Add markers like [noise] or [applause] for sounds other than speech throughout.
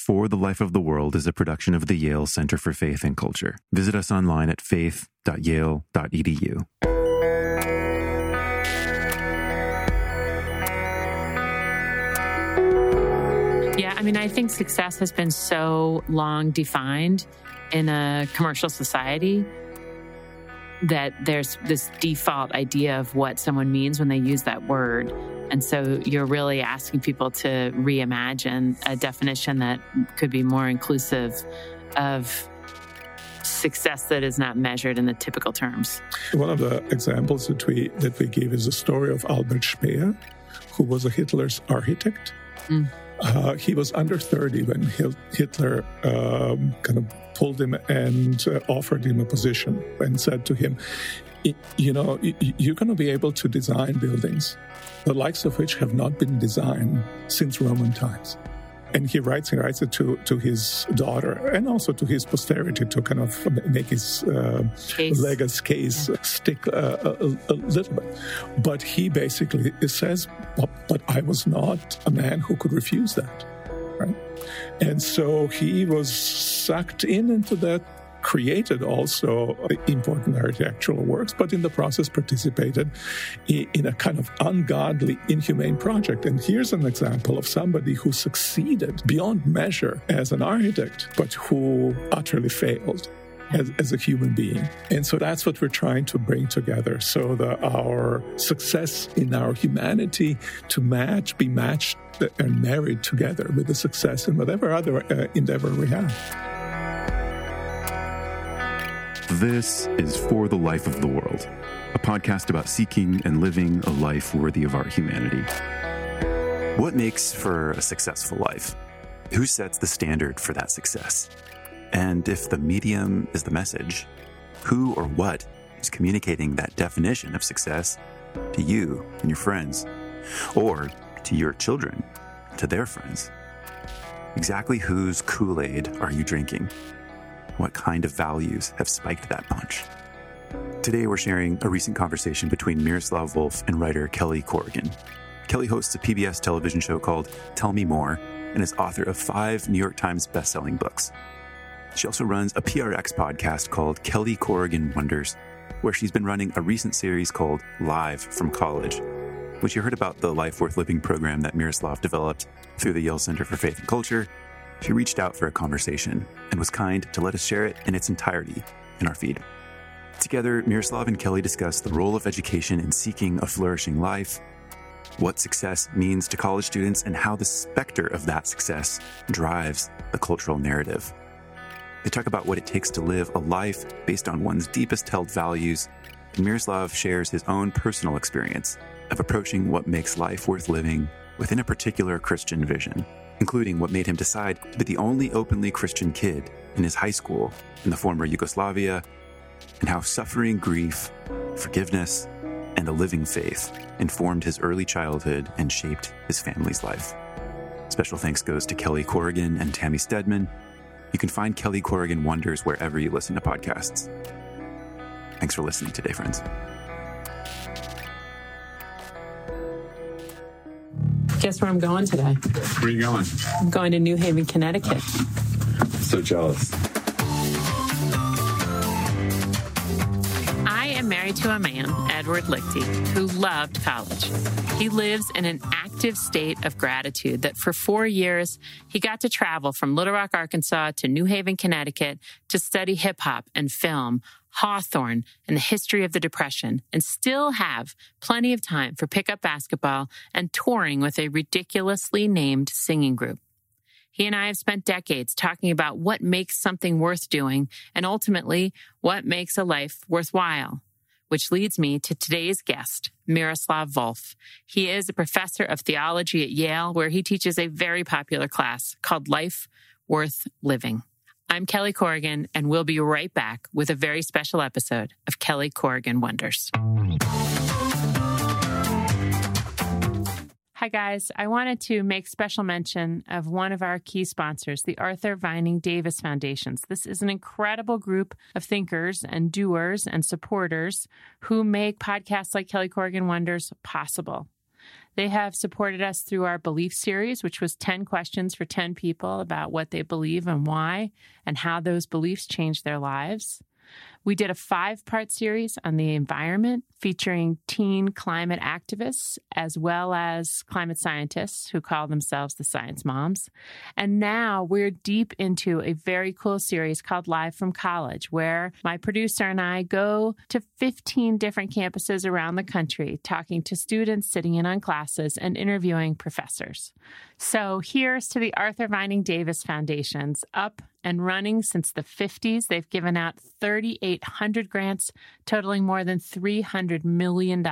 For the Life of the World is a production of the Yale Center for Faith and Culture. Visit us online at faith.yale.edu. Yeah, I mean, I think success has been so long defined in a commercial society that there's this default idea of what someone means when they use that word. And so you're really asking people to reimagine a definition that could be more inclusive of success that is not measured in the typical terms. One of the examples that we that we give is the story of Albert Speer, who was a Hitler's architect. Mm. Uh, he was under 30 when Hitler um, kind of pulled him and uh, offered him a position and said to him, You know, you're going to be able to design buildings, the likes of which have not been designed since Roman times and he writes he writes it to to his daughter and also to his posterity to kind of make his uh, legacy case yeah. stick uh, a, a, little bit. But he basically says, but, but I was not a man who could refuse that, right? And so he was sucked in into that created also important architectural works, but in the process participated in a kind of ungodly, inhumane project. And here's an example of somebody who succeeded beyond measure as an architect, but who utterly failed. As, as, a human being. And so that's what we're trying to bring together so that our success in our humanity to match, be matched and married together with the success in whatever other uh, endeavor we have. This is For the Life of the World, a podcast about seeking and living a life worthy of our humanity. What makes for a successful life? Who sets the standard for that success? And if the medium is the message, who or what is communicating that definition of success to you and your friends, or to your children, to their friends? Exactly whose Kool Aid are you drinking? What kind of values have spiked that punch? Today, we're sharing a recent conversation between Miroslav Volf and writer Kelly Corrigan. Kelly hosts a PBS television show called Tell Me More and is author of five New York Times bestselling books. She also runs a PRX podcast called Kelly Corrigan Wonders, where she's been running a recent series called Live from College, which you heard about the Life Worth Living program that Miroslav developed through the Yale Center for Faith and Culture she reached out for a conversation and was kind to let us share it in its entirety in our feed. Together, Miroslav and Kelly discuss the role of education in seeking a flourishing life, what success means to college students, and how the specter of that success drives the cultural narrative. They talk about what it takes to live a life based on one's deepest held values, and Miroslav shares his own personal experience of approaching what makes life worth living within a particular Christian vision including what made him decide to be the only openly Christian kid in his high school in the former Yugoslavia, and how suffering, grief, forgiveness, and a living faith informed his early childhood and shaped his family's life. Special thanks goes to Kelly Corrigan and Tammy Stedman. You can find Kelly Corrigan Wonders wherever you listen to podcasts. Thanks for listening today, friends. Guess where I'm going today? Where are you going? I'm going to New Haven, Connecticut. So jealous. I am married to a man, Edward Lichty, who loved college. He lives in an active state of gratitude that for four years he got to travel from Little Rock, Arkansas to New Haven, Connecticut to study hip hop and film Hawthorne, and the history of the Depression, and still have plenty of time for pickup basketball and touring with a ridiculously named singing group. He and I have spent decades talking about what makes something worth doing and ultimately what makes a life worthwhile. Which leads me to today's guest, Miroslav Volf. He is a professor of theology at Yale, where he teaches a very popular class called Life Worth Living. I'm Kelly Corrigan, and we'll be right back with a very special episode of Kelly Corrigan Wonders. Hi, guys. I wanted to make special mention of one of our key sponsors, the Arthur Vining Davis Foundations. This is an incredible group of thinkers and doers and supporters who make podcasts like Kelly Corrigan Wonders possible. They have supported us through our belief series, which was 10 questions for 10 people about what they believe and why, and how those beliefs change their lives. We did a five part series on the environment featuring teen climate activists as well as climate scientists who call themselves the science moms. And now we're deep into a very cool series called Live from College, where my producer and I go to 15 different campuses around the country, talking to students, sitting in on classes, and interviewing professors. So here's to the Arthur Vining Davis Foundation's up and running since the 50s. They've given out 3,800 grants totaling more than $300 million.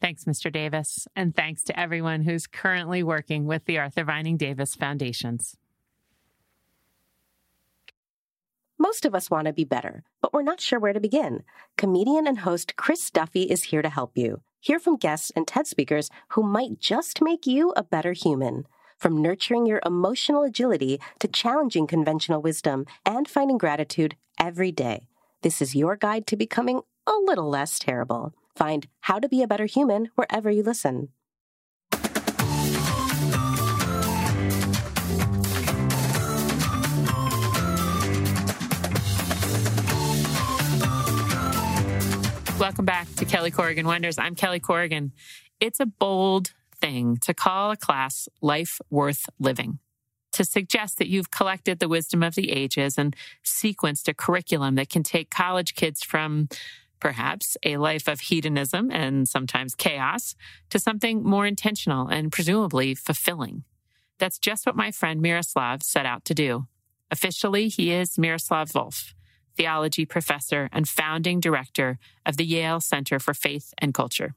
Thanks, Mr. Davis, and thanks to everyone who's currently working with the Arthur Vining Davis Foundations. Most of us want to be better, but we're not sure where to begin. Comedian and host Chris Duffy is here to help you. Hear from guests and TED speakers who might just make you a better human. From nurturing your emotional agility to challenging conventional wisdom and finding gratitude every day. This is your guide to becoming a little less terrible. Find How to Be a Better Human wherever you listen. Welcome back to Kelly Corrigan Wonders. I'm Kelly Corrigan. It's a bold thing to call a class life worth living, to suggest that you've collected the wisdom of the ages and sequenced a curriculum that can take college kids from perhaps a life of hedonism and sometimes chaos to something more intentional and presumably fulfilling. That's just what my friend Miroslav set out to do. Officially, he is Miroslav Volf theology professor and founding director of the Yale Center for Faith and Culture.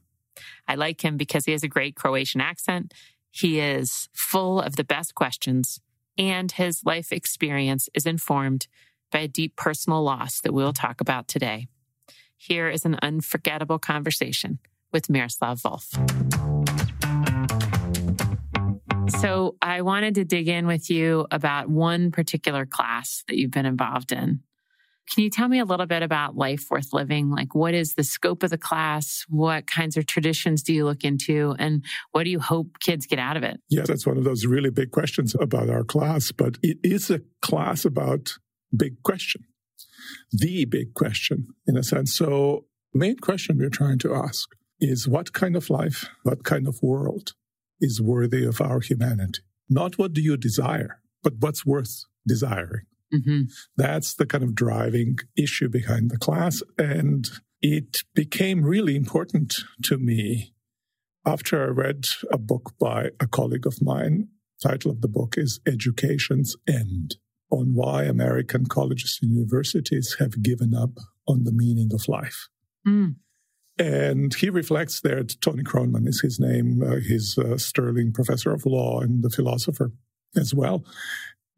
I like him because he has a great Croatian accent. He is full of the best questions, and his life experience is informed by a deep personal loss that we'll talk about today. Here is an unforgettable conversation with Miroslav Volf. So, I wanted to dig in with you about one particular class that you've been involved in. Can you tell me a little bit about Life Worth Living? Like, what is the scope of the class? What kinds of traditions do you look into? And what do you hope kids get out of it? Yeah, that's one of those really big questions about our class, but it is a class about big question, the big question in a sense. So, main question we're trying to ask is what kind of life, what kind of world is worthy of our humanity? Not what do you desire, but what's worth desiring. Mm-hmm. That's the kind of driving issue behind the class. And it became really important to me after I read a book by a colleague of mine. Title of the book is Education's End on why American colleges and universities have given up on the meaning of life. Mm. And he reflects there, Tony Kronman is his name. Uh, he's a sterling professor of law and the philosopher as well.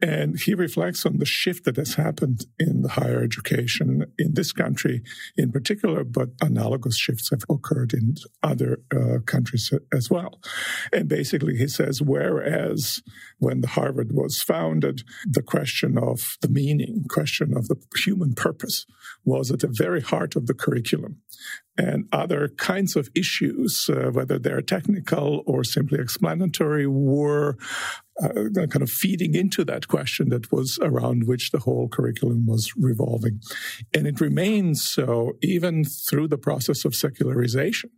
And he reflects on the shift that has happened in the higher education in this country in particular, but analogous shifts have occurred in other uh, countries as well. And basically, he says, whereas when the Harvard was founded, the question of the meaning, question of the human purpose was at the very heart of the curriculum and other kinds of issues, uh, whether they're technical or simply explanatory, were uh, kind of feeding into that question that was around which the whole curriculum was revolving. And it remains so even through the process of secularization,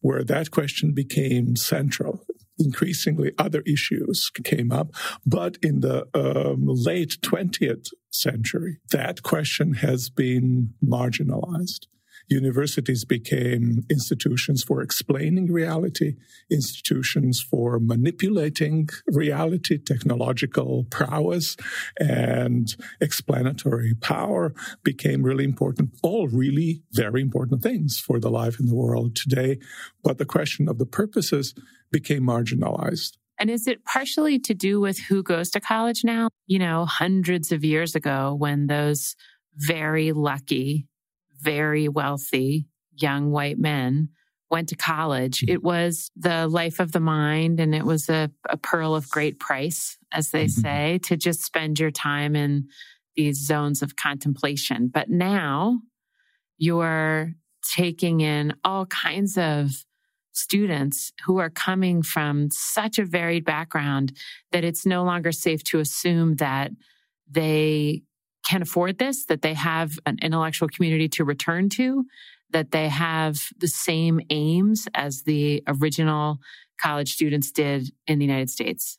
where that question became central. Increasingly, other issues came up. But in the um, late 20th century, that question has been marginalized universities became institutions for explaining reality, institutions for manipulating reality, technological prowess, and explanatory power became really important. All really very important things for the life in the world today. But the question of the purposes became marginalized. And is it partially to do with who goes to college now? You know, hundreds of years ago, when those very lucky very wealthy young white men went to college. It was the life of the mind and it was a, a pearl of great price, as they mm-hmm. say, to just spend your time in these zones of contemplation. But now you're taking in all kinds of students who are coming from such a varied background that it's no longer safe to assume that they can afford this, that they have an intellectual community to return to, that they have the same aims as the original college students did in the United States.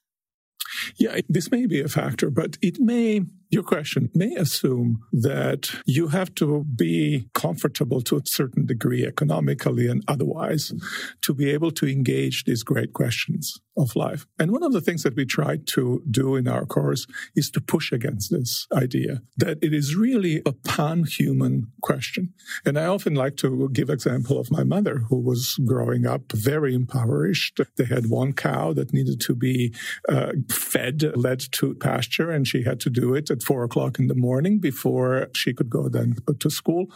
Yeah, this may be a factor, but it may your question may assume that you have to be comfortable to a certain degree, economically and otherwise, to be able to engage these great questions of life. And one of the things that we try to do in our course is to push against this idea that it is really a pan-human question. And I often like to give example of my mother who was growing up very impoverished. They had one cow that needed to be uh, fed, led to pasture, and she had to do it at four o'clock in the morning before she could go then to school.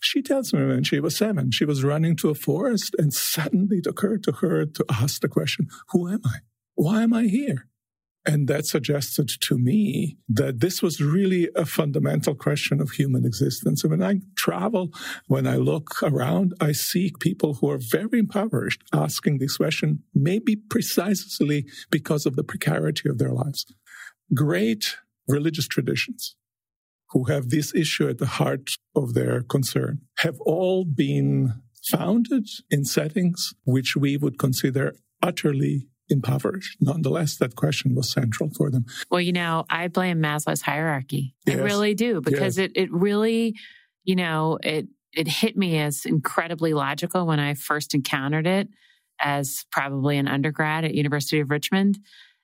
She tells me when she was seven, she was running to a forest and suddenly it occurred to her to ask the question, who am I? Why am I here? And that suggested to me that this was really a fundamental question of human existence. And when I travel, when I look around, I see people who are very impoverished asking this question, maybe precisely because of the precarity of their lives. Great religious traditions who have this issue at the heart of their concern have all been founded in settings which we would consider utterly impoverished. Nonetheless, that question was central for them. Well, you know, I blame Maslow's hierarchy. Yes. I really do because yes. it, it really, you know, it, it hit me as incredibly logical when I first encountered it as probably an undergrad at University of Richmond.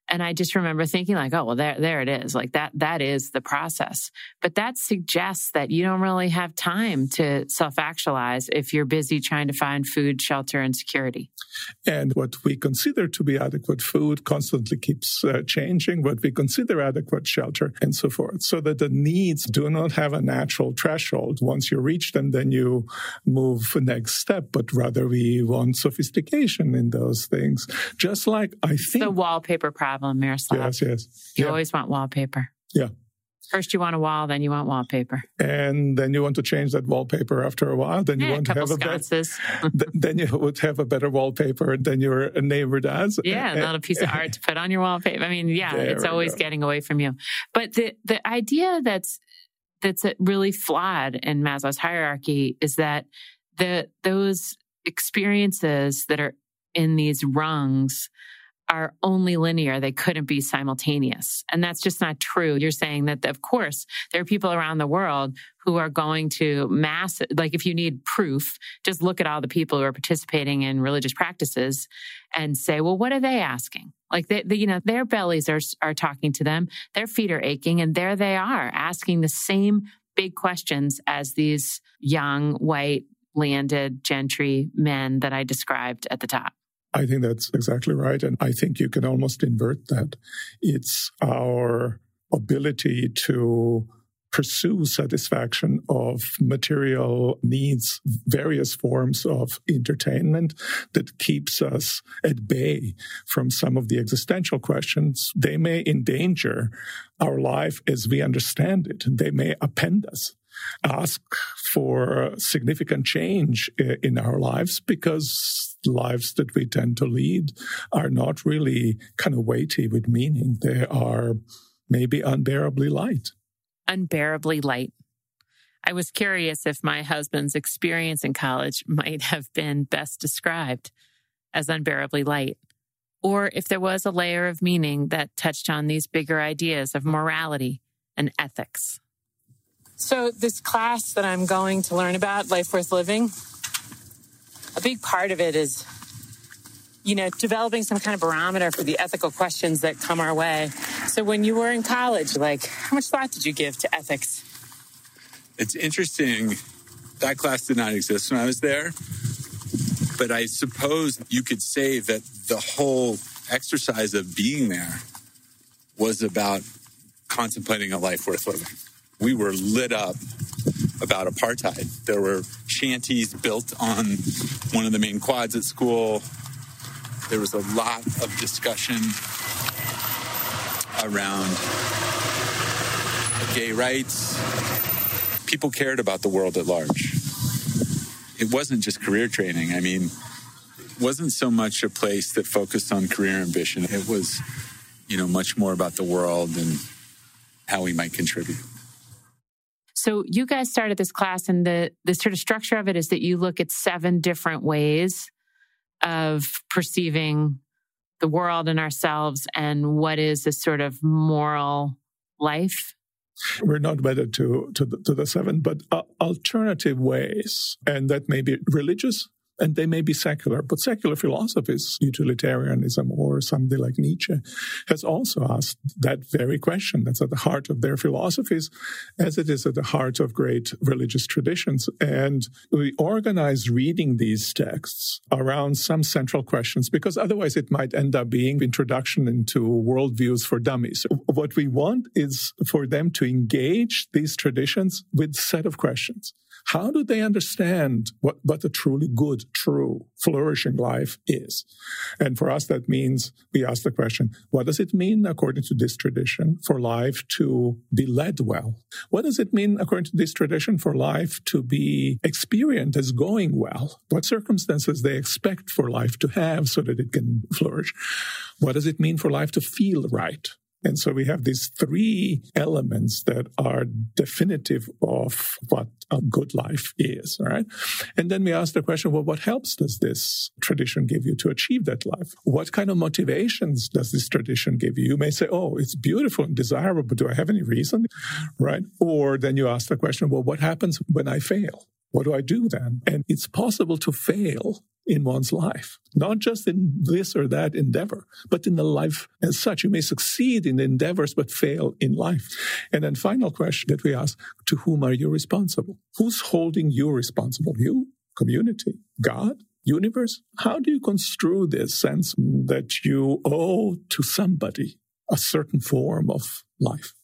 And I just remember thinking like, oh, well, there, there it is. Like that, that is the process. But that suggests that you don't really have time to self actualize if you're busy trying to find food, shelter, and security. And what we consider to be adequate food constantly keeps uh, changing, what we consider adequate shelter and so forth. So that the needs do not have a natural threshold. Once you reach them, then you move the next step, but rather we want sophistication in those things. Just like I think the wallpaper problem problem, Miroslav. Yes, yes. You yeah. always want wallpaper. Yeah. First, you want a wall, then you want wallpaper, and then you want to change that wallpaper after a while. Then you yeah, want to have sconces. a better. [laughs] then you would have a better wallpaper than your neighbor does. Yeah, not a piece of art to put on your wallpaper. I mean, yeah, it's always go. getting away from you. But the the idea that's that's really flawed in Maslow's hierarchy is that the those experiences that are in these rungs are only linear. They couldn't be simultaneous. And that's just not true. You're saying that, of course, there are people around the world who are going to mass, like if you need proof, just look at all the people who are participating in religious practices and say, well, what are they asking? Like they, they, you know, their bellies are, are talking to them. Their feet are aching and there they are asking the same big questions as these young, white, landed gentry men that I described at the top. I think that's exactly right. And I think you can almost invert that. It's our ability to pursue satisfaction of material needs, various forms of entertainment that keeps us at bay from some of the existential questions. They may endanger our life as we understand it. They may append us ask for significant change eh, in our lives because lives that we tend to lead are not really kind of weighty with meaning. They are maybe unbearably light. Unbearably light. I was curious if my husband's experience in college [laughs] might have been best described as unbearably light, or if there was a layer of meaning that touched on these bigger ideas of morality and ethics. So, this class that I'm going to learn about, Life Worth Living, a big part of it is, you know, developing some kind of barometer for the ethical questions that come our way. So, when you were in college, like, how much thought did you give to ethics? It's interesting. That class did not exist when I was there. But I suppose you could say that the whole exercise of being there was about contemplating a life worth living we were lit up about apartheid. There were shanties built on one of the main quads at school. There was a lot of discussion around gay rights. People cared about the world at large. It wasn't just career training. I mean, wasn't so much a place that focused on career ambition. It was, you know, much more about the world and how we might contribute. So you guys started this class, and the the sort of structure of it is that you look at seven different ways of perceiving the world and ourselves, and what is a sort of moral life. We're not wedded to to the, to the seven, but uh, alternative ways, and that may be religious, and they may be secular, but secular philosophies, utilitarianism or somebody like Nietzsche, has also asked that very question. That's at the heart of their philosophies, as it is at the heart of great religious traditions. And we organize reading these texts around some central questions, because otherwise it might end up being introduction into worldviews for dummies. What we want is for them to engage these traditions with set of questions. How do they understand what, what a truly good, true, flourishing life is? And for us, that means we ask the question, what does it mean, according to this tradition, for life to be led well? What does it mean, according to this tradition, for life to be experienced as going well? What circumstances they expect for life to have so that it can flourish? What does it mean for life to feel right? And so we have these three elements that are definitive of what a good life is, right? And then we ask the question, well, what helps does this tradition give you to achieve that life? What kind of motivations does this tradition give you? You may say, oh, it's beautiful and desirable, but do I have any reason? Right? Or then you ask the question, well, what happens when I fail? What do I do then? And it's possible to fail in one's life, not just in this or that endeavor, but in the life as such. You may succeed in endeavors, but fail in life. And then final question that we ask, to whom are you responsible? Who's holding you responsible? You, community, God, universe? How do you construe this sense that you owe to somebody a certain form of life?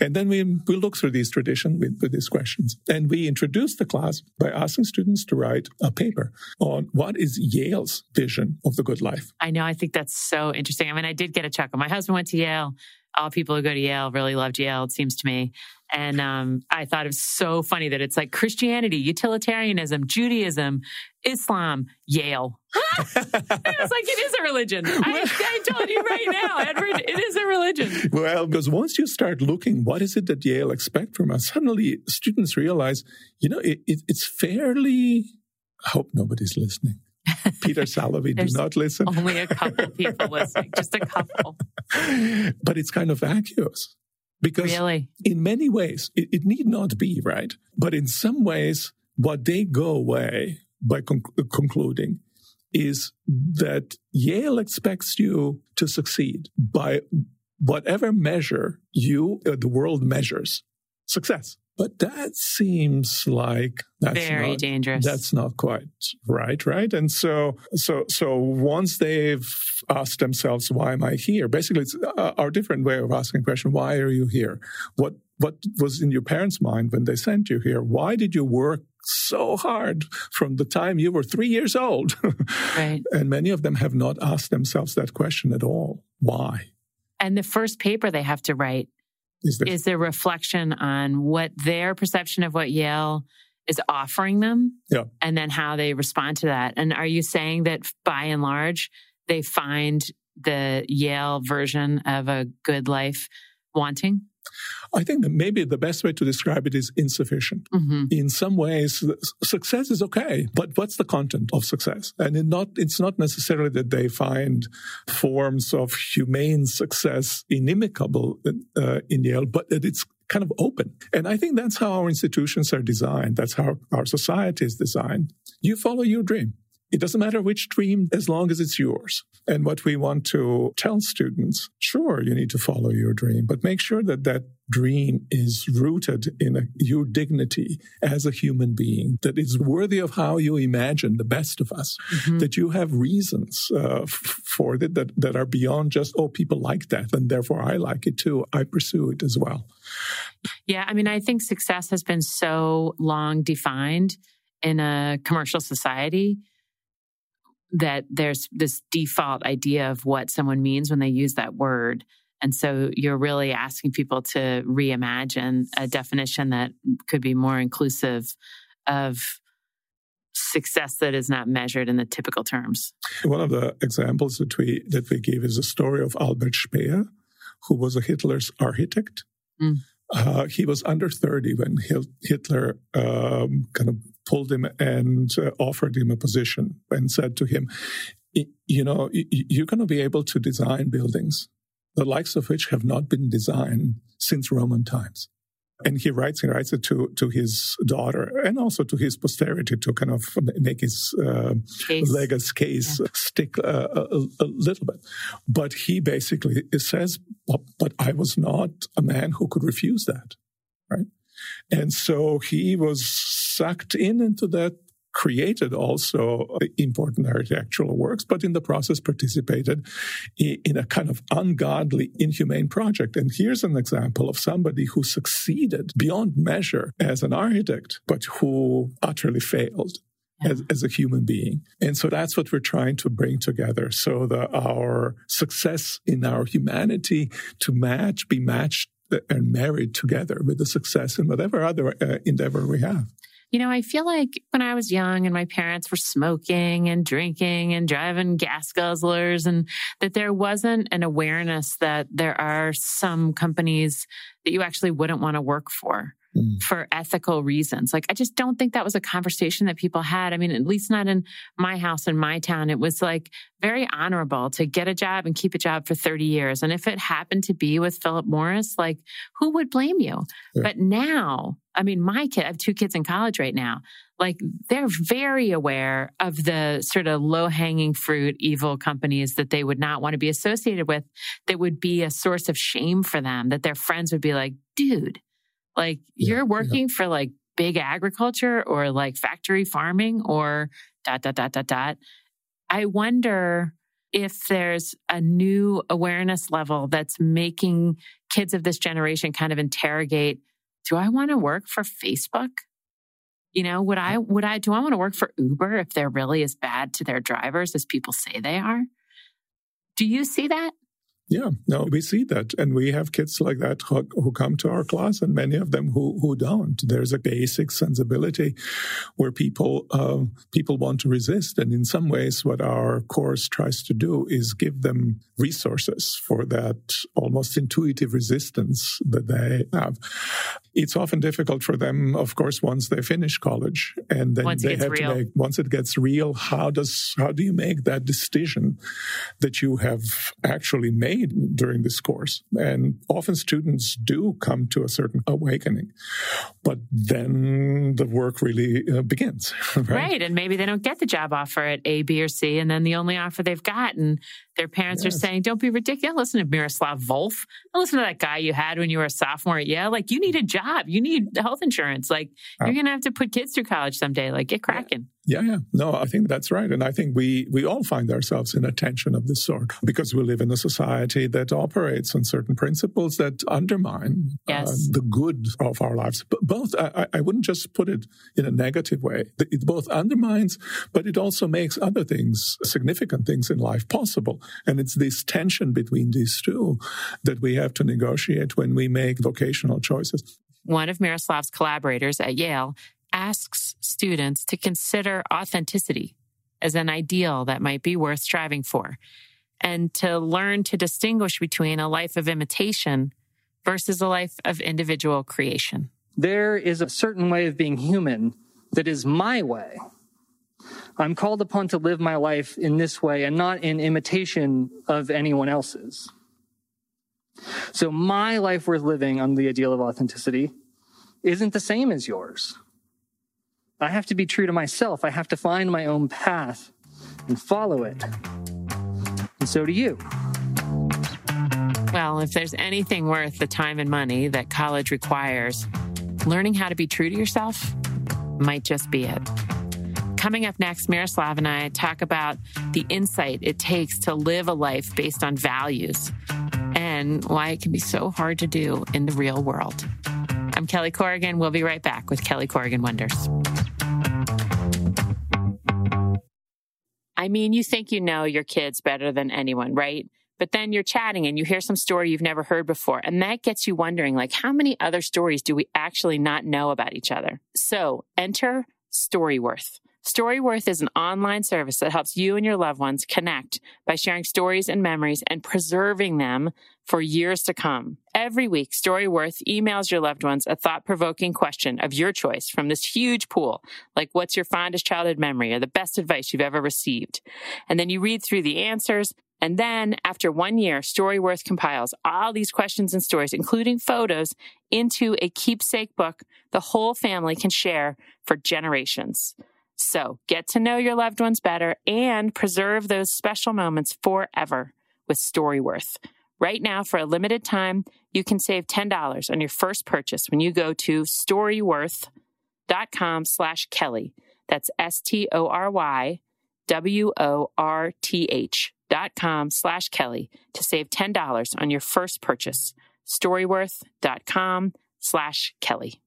And then we, we look through these traditions with, with these questions. And we introduce the class by asking students to write a paper on what is Yale's vision of the good life. I know. I think that's so interesting. I mean, I did get a chuckle. My husband went to Yale. All people who go to Yale really loved Yale, it seems to me. And um, I thought it was so funny that it's like Christianity, utilitarianism, Judaism, Islam, Yale. [laughs] I was like, it is a religion. I, am telling you right now, Edward, it is a religion. Well, because once you start looking, what is it that Yale expect from us? Suddenly, students realize, you know, it, it, it's fairly. I hope nobody's listening. [laughs] Peter Salovey, do not listen. Only a couple [laughs] people listening, just a couple. but it's kind of vacuous. Because really? in many ways, it, it, need not be, right? But in some ways, what they go away by con- concluding is that Yale expects you to succeed by whatever measure you, uh, the world measures success. But that seems like that's very not, dangerous. That's not quite right, right? And so, so, so once they've asked themselves, "Why am I here?" Basically, it's uh, our different way of asking the question: Why are you here? What what was in your parents' mind when they sent you here? Why did you work so hard from the time you were three years old? Right. [laughs] and many of them have not asked themselves that question at all. Why? And the first paper they have to write is, there, is the reflection on what their perception of what Yale is offering them yeah. and then how they respond to that. And are you saying that by and large, they find the Yale version of a good life wanting? I think that maybe the best way to describe it is insufficient. Mm-hmm. In some ways, success is okay, but what's the content of success? And it not, it's not necessarily that they find forms of humane success inimicable uh, in Yale, but that it's kind of open. And I think that's how our institutions are designed. That's how our society is designed. You follow your dream. It doesn't matter which dream as long as it's yours. And what we want to tell students, sure, you need to follow your dream, but make sure that that dream is rooted in a, your dignity as a human being, that is worthy of how you imagine the best of us, mm-hmm. that you have reasons uh, f- for it that, that are beyond just, oh, people like that, and therefore I like it too. I pursue it as well. Yeah, I mean, I think success has been so long defined in a commercial society that there's this default idea of what someone means when they use that word. And so you're really asking people to reimagine a definition that could be more inclusive of success that is not measured in the typical terms. One of the examples that we that we gave is the story of Albert Speer, who was a Hitler's architect. Mm. Uh, he was under 30 when Hitler um, kind of pulled him and uh, offered him a position and said to him, You know, you're going to be able to design buildings, the likes of which have not been designed since Roman times and he writes he writes it to to his daughter and also to his posterity to kind of make his uh, case. legacy case yeah. stick uh, a, a, little bit but he basically says but i was not a man who could refuse that and so he was sucked in into that created also important architectural works, but in the process participated in a kind of ungodly, inhumane project. And here's an example of somebody who succeeded beyond measure as an architect, but who utterly failed. As, as, a human being. And so that's what we're trying to bring together so that our success in our humanity to match, be matched and married together with the success and whatever other uh, endeavor we have. You know, I feel like when I was young and my parents were smoking and drinking and driving gas guzzlers, and that there wasn't an awareness that there are some companies that you actually wouldn't want to work for mm. for ethical reasons. Like, I just don't think that was a conversation that people had. I mean, at least not in my house, in my town. It was like very honorable to get a job and keep a job for 30 years. And if it happened to be with Philip Morris, like, who would blame you? Yeah. But now, I mean, my kid, I have two kids in college right now. Like, they're very aware of the sort of low hanging fruit, evil companies that they would not want to be associated with, that would be a source of shame for them, that their friends would be like, dude, like yeah, you're working yeah. for like big agriculture or like factory farming or dot, dot, dot, dot, dot. I wonder if there's a new awareness level that's making kids of this generation kind of interrogate do I want to work for Facebook? You know, would I, would I, do I want to work for Uber if they're really as bad to their drivers as people say they are? Do you see that? Yeah, no, we see that. And we have kids like that who, who, come to our class and many of them who, who don't. There's a basic sensibility where people, uh, people want to resist. And in some ways, what our course tries to do is give them resources for that almost intuitive resistance that they have. It's often difficult for them, of course, once they finish college and then once they have real. to make, once it gets real, how does, how do you make that decision that you have actually made made during this course. And often students do come to a certain awakening, but then the work really uh, begins. [laughs] Right? right? And maybe they don't get the job offer at A, B, or C, and then the only offer they've gotten their parents yes. are saying, don't be ridiculous. Listen to Miroslav Volf. listen to that guy you had when you were a sophomore at Yale. Like, you need a job. You need health insurance. Like, you're going to have to put kids through college someday. Like, get cracking. Yeah, yeah. Yeah. No, I think that's right. And I think we, we all find ourselves in a tension of this sort because we live in a society that operates on certain principles that undermine uh, yes. uh, the good of our lives. But both, I, I wouldn't just put it in a negative way. It both undermines, but it also makes other things, significant things in life possible. And it's this tension between these two that we have to negotiate when we make vocational choices. One of Miroslav's collaborators at Yale asks students to consider authenticity as an ideal that might be worth striving for and to learn to distinguish between a life of imitation versus a life of individual creation. There is a certain way of being human that is my way I'm called upon to live my life in this way and not in imitation of anyone else's. So my life worth living on the ideal of authenticity isn't the same as yours. I have to be true to myself. I have to find my own path and follow it. And so do you. Well, if there's anything worth the time and money that college requires, learning how to be true to yourself might just be it. Coming up next, Miroslav and I talk about the insight it takes to live a life based on values and why it can be so hard to do in the real world. I'm Kelly Corrigan. We'll be right back with Kelly Corrigan Wonders. I mean, you think you know your kids better than anyone, right? But then you're chatting and you hear some story you've never heard before. And that gets you wondering, like, how many other stories do we actually not know about each other? So enter Storyworth. Storyworth is an online service that helps you and your loved ones connect by sharing stories and memories and preserving them for years to come. Every week, Storyworth emails your loved ones a thought provoking question of your choice from this huge pool, like what's your fondest childhood memory or the best advice you've ever received. And then you read through the answers. And then after one year, Storyworth compiles all these questions and stories, including photos, into a keepsake book the whole family can share for generations. So get to know your loved ones better and preserve those special moments forever with Storyworth. Right now, for a limited time, you can save $10 on your first purchase when you go to storyworth.com slash Kelly. That's S-T-O-R-Y W-O-R-T-H dot com slash Kelly to save $10 on your first purchase. Storyworth.com slash Kelly.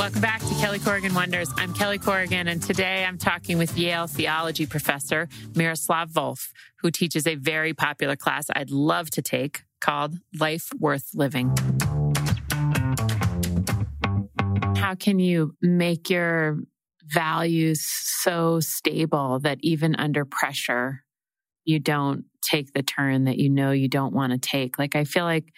Welcome back to Kelly Corrigan Wonders. I'm Kelly Corrigan, and today I'm talking with Yale theology professor Miroslav Volf, who teaches a very popular class I'd love to take called Life Worth Living. How can you make your values so stable that even under pressure, you don't take the turn that you know you don't want to take? Like, I feel like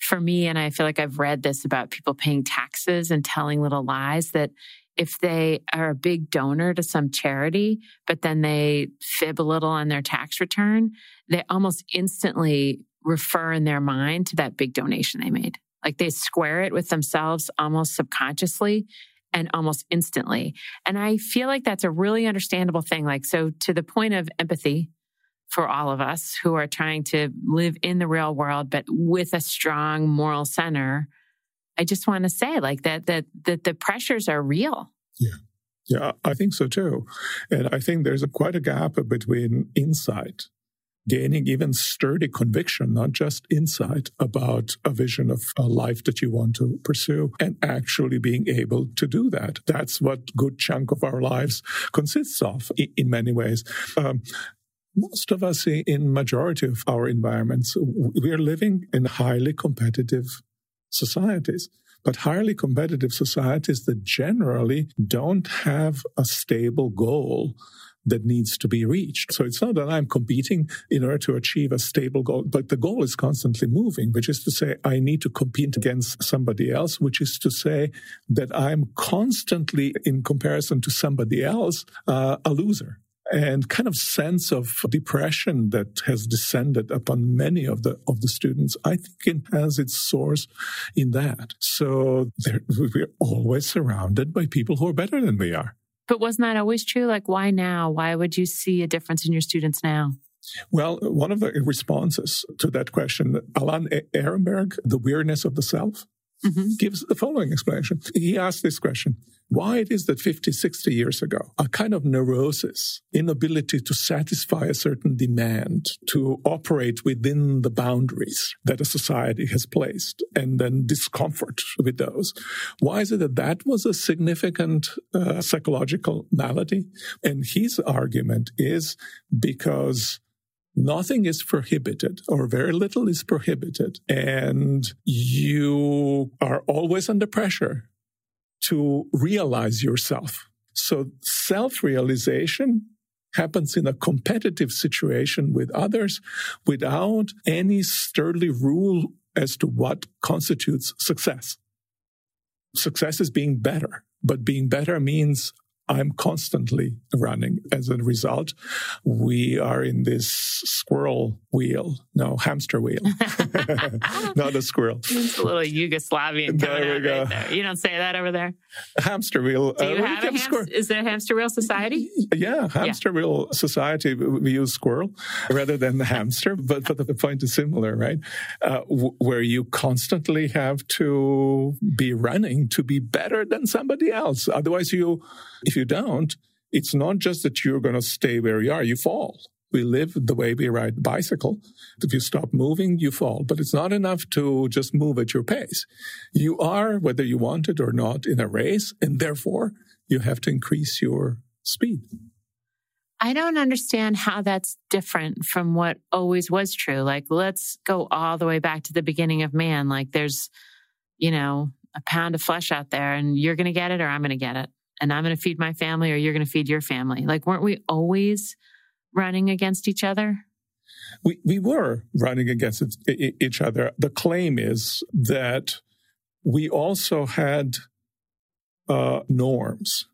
for me, and I feel like I've read this about people paying taxes and telling little lies that if they are a big donor to some charity, but then they fib a little on their tax return, they almost instantly refer in their mind to that big donation they made. Like they square it with themselves almost subconsciously and almost instantly. And I feel like that's a really understandable thing. Like, so to the point of empathy, for all of us who are trying to live in the real world, but with a strong moral center. I just want to say like that, that, that the pressures are real. Yeah. Yeah, I think so too. And I think there's a, quite a gap between insight, gaining even sturdy conviction, not just insight about a vision of a life that you want to pursue and actually being able to do that. That's what good chunk of our lives consists of in, many ways. Um, most of us in majority of our environments, we are living in highly competitive societies, but highly competitive societies that generally don't have a stable goal that needs to be reached. So it's not that I'm competing in order to achieve a stable goal, but the goal is constantly moving, which is to say I need to compete against somebody else, which is to say that I'm constantly in comparison to somebody else, uh, a loser and kind of sense of depression that has descended upon many of the of the students i think it has its source in that. So we're always surrounded by people who are better than we are. But wasn't that always true? Like why now? Why would you see a difference in your students now? Well, one of the responses to that question, Alain Ehrenberg, The Weariness of the Self, mm-hmm. gives the following explanation. He asked this question why it is that 50, 60 years ago, a kind of neurosis, inability to satisfy a certain demand, to operate within the boundaries that a society has placed, and then discomfort with those. Why is it that that was a significant uh, psychological malady? And his argument is because nothing is prohibited or very little is prohibited and you are always under pressure to realize yourself. So self realization happens in a competitive situation with others without any sturdy rule as to what constitutes success. Success is being better, but being better means I'm constantly running. As a result, we are in this squirrel wheel, no hamster wheel, [laughs] not a squirrel. [laughs] It's a little Yugoslavian. There we go. Right there. You don't say that over there. Hamster wheel. Do you uh, have a ham- Is there hamster wheel society? Yeah, hamster yeah. wheel society. We use squirrel rather than the hamster, but but the point is similar, right? Uh, w- where you constantly have to be running to be better than somebody else. Otherwise, you if you don't, it's not just that you're going to stay where you are, you fall. We live the way we ride bicycle. If you stop moving, you fall. But it's not enough to just move at your pace. You are, whether you want it or not, in a race, and therefore you have to increase your speed. I don't understand how that's different from what always was true. Like, let's go all the way back to the beginning of man. Like, there's, you know, a pound of flesh out there, and you're going to get it or I'm going to get it. And I'm going to feed my family or you're going to feed your family. Like, weren't we always running against each other? We, we were running against each other. The claim is that we also had uh, norms,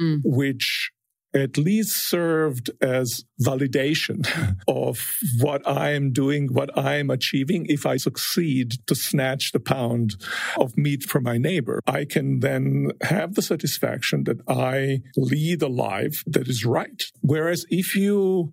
mm. which at least served as validation [laughs] of what I am doing, what I am achieving. If I succeed to snatch the pound of meat from my neighbor, I can then have the satisfaction that I lead a life that is right. Whereas if you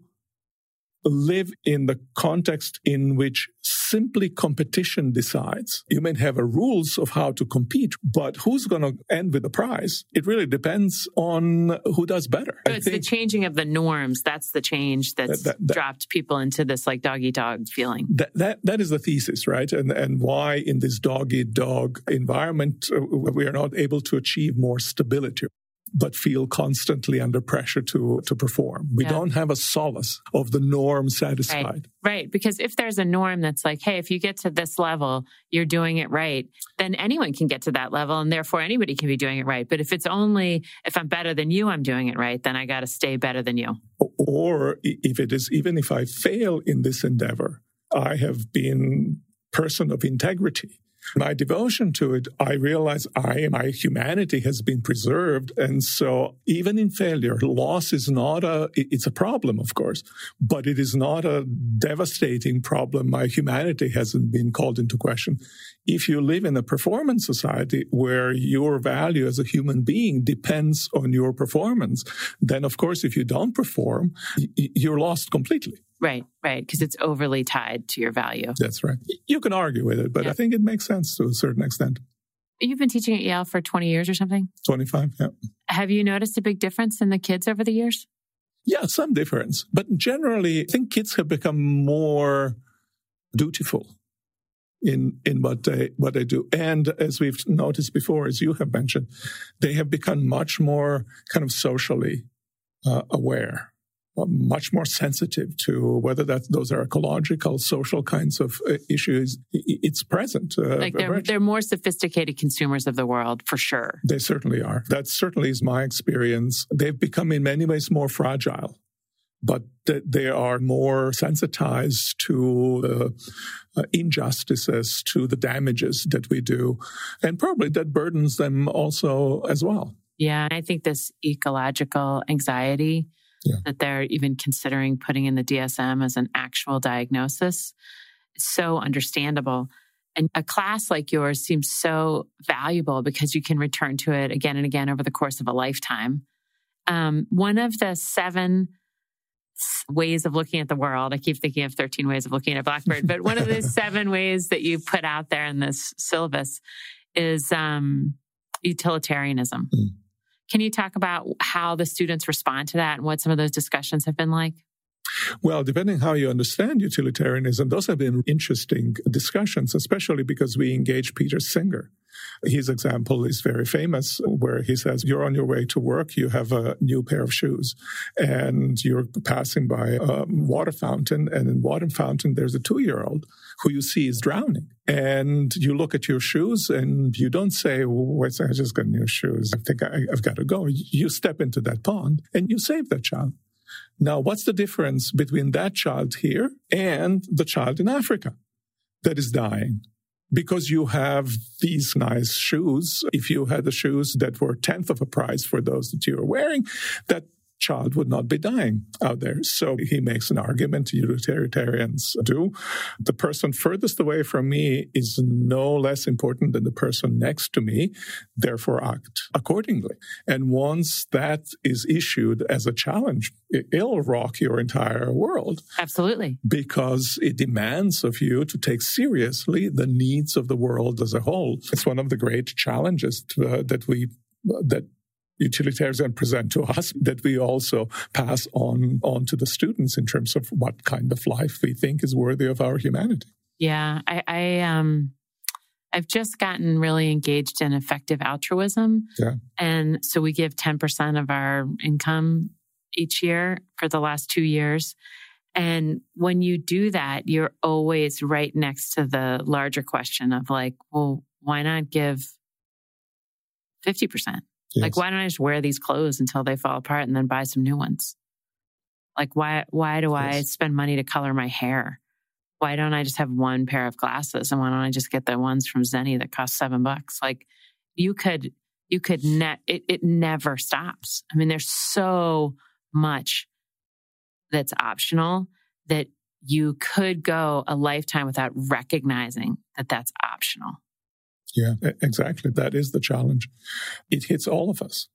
live in the context in which simply competition decides. You may have a rules of how to compete, but who's going to end with the prize? It really depends on who does better. So it's the changing of the norms. That's the change that's that, that, that, dropped people into this like dog eat dog feeling. That, that, that is the thesis, right? And, and why in this dog eat dog environment, uh, we are not able to achieve more stability but feel constantly under pressure to to perform. We yeah. don't have a solace of the norm satisfied. Right. right. Because if there's a norm that's like, hey, if you get to this level, you're doing it right, then anyone can get to that level and therefore anybody can be doing it right. But if it's only if I'm better than you, I'm doing it right, then I got to stay better than you. Or if it is even if I fail in this endeavor, I have been person of integrity my devotion to it, I realize I, my humanity has been preserved. And so even in failure, loss is not a, it's a problem, of course, but it is not a devastating problem. My humanity hasn't been called into question. If you live in a performance society where your value as a human being depends on your performance, then of course, if you don't perform, you're lost completely. Right, right, because it's overly tied to your value. That's right. You can argue with it, but yeah. I think it makes sense to a certain extent. You've been teaching at Yale for 20 years or something? 25, yeah. Have you noticed a big difference in the kids over the years? Yeah, some difference. But generally, I think kids have become more dutiful in in what they what they do. And as we've noticed before, as you have mentioned, they have become much more kind of socially uh, aware much more sensitive to whether that those are ecological, social kinds of uh, issues. It's present. Uh, like they're, they're more sophisticated consumers of the world for sure. They certainly are. That certainly is my experience. They've become in many ways more fragile but they are more sensitized to the uh, injustices, to the damages that we do. And probably that burdens them also as well. Yeah. I think this ecological anxiety yeah. that they're even considering putting in the DSM as an actual diagnosis. So understandable. And a class like yours seems so valuable because you can return to it again and again over the course of a lifetime. Um, one of the seven ways of looking at the world, I keep thinking of 13 ways of looking at Blackbird, but one of the [laughs] seven ways that you put out there in this syllabus is um, utilitarianism. Mm. Can you talk about how the students respond to that and what some of those discussions have been like? Well, depending how you understand utilitarianism, those have been interesting discussions, especially because we engage Peter Singer. His example is very famous, where he says, You're on your way to work, you have a new pair of shoes, and you're passing by a water fountain, and in water fountain, there's a two year old who you see is drowning. And you look at your shoes and you don't say, I just got new shoes. I think I, I've got to go. You step into that pond and you save that child. Now, what's the difference between that child here and the child in Africa that is dying? Because you have these nice shoes. If you had the shoes that were tenth of a price for those that you are wearing, that child would not be dying out there. So he makes an argument utilitarians do. The person furthest away from me is no less important than the person next to me. Therefore, act accordingly. And once that is issued as a challenge, it'll rock your entire world. Absolutely. Because it demands of you to take seriously the needs of the world as a whole. It's one of the great challenges to, uh, that we that utilitarians present to us that we also pass on on to the students in terms of what kind of life we think is worthy of our humanity. Yeah, I, I um I've just gotten really engaged in effective altruism. Yeah. And so we give 10% of our income each year for the last two years. And when you do that, you're always right next to the larger question of like, well, why not give 50%? Yes. Like, why don't I just wear these clothes until they fall apart and then buy some new ones? Like, why, why do yes. I spend money to color my hair? Why don't I just have one pair of glasses? And why don't I just get the ones from Zenni that cost seven bucks? Like, you could, you could net, it, it never stops. I mean, there's so much that's optional that you could go a lifetime without recognizing that that's optional. Yeah, exactly. That is the challenge. It hits all of us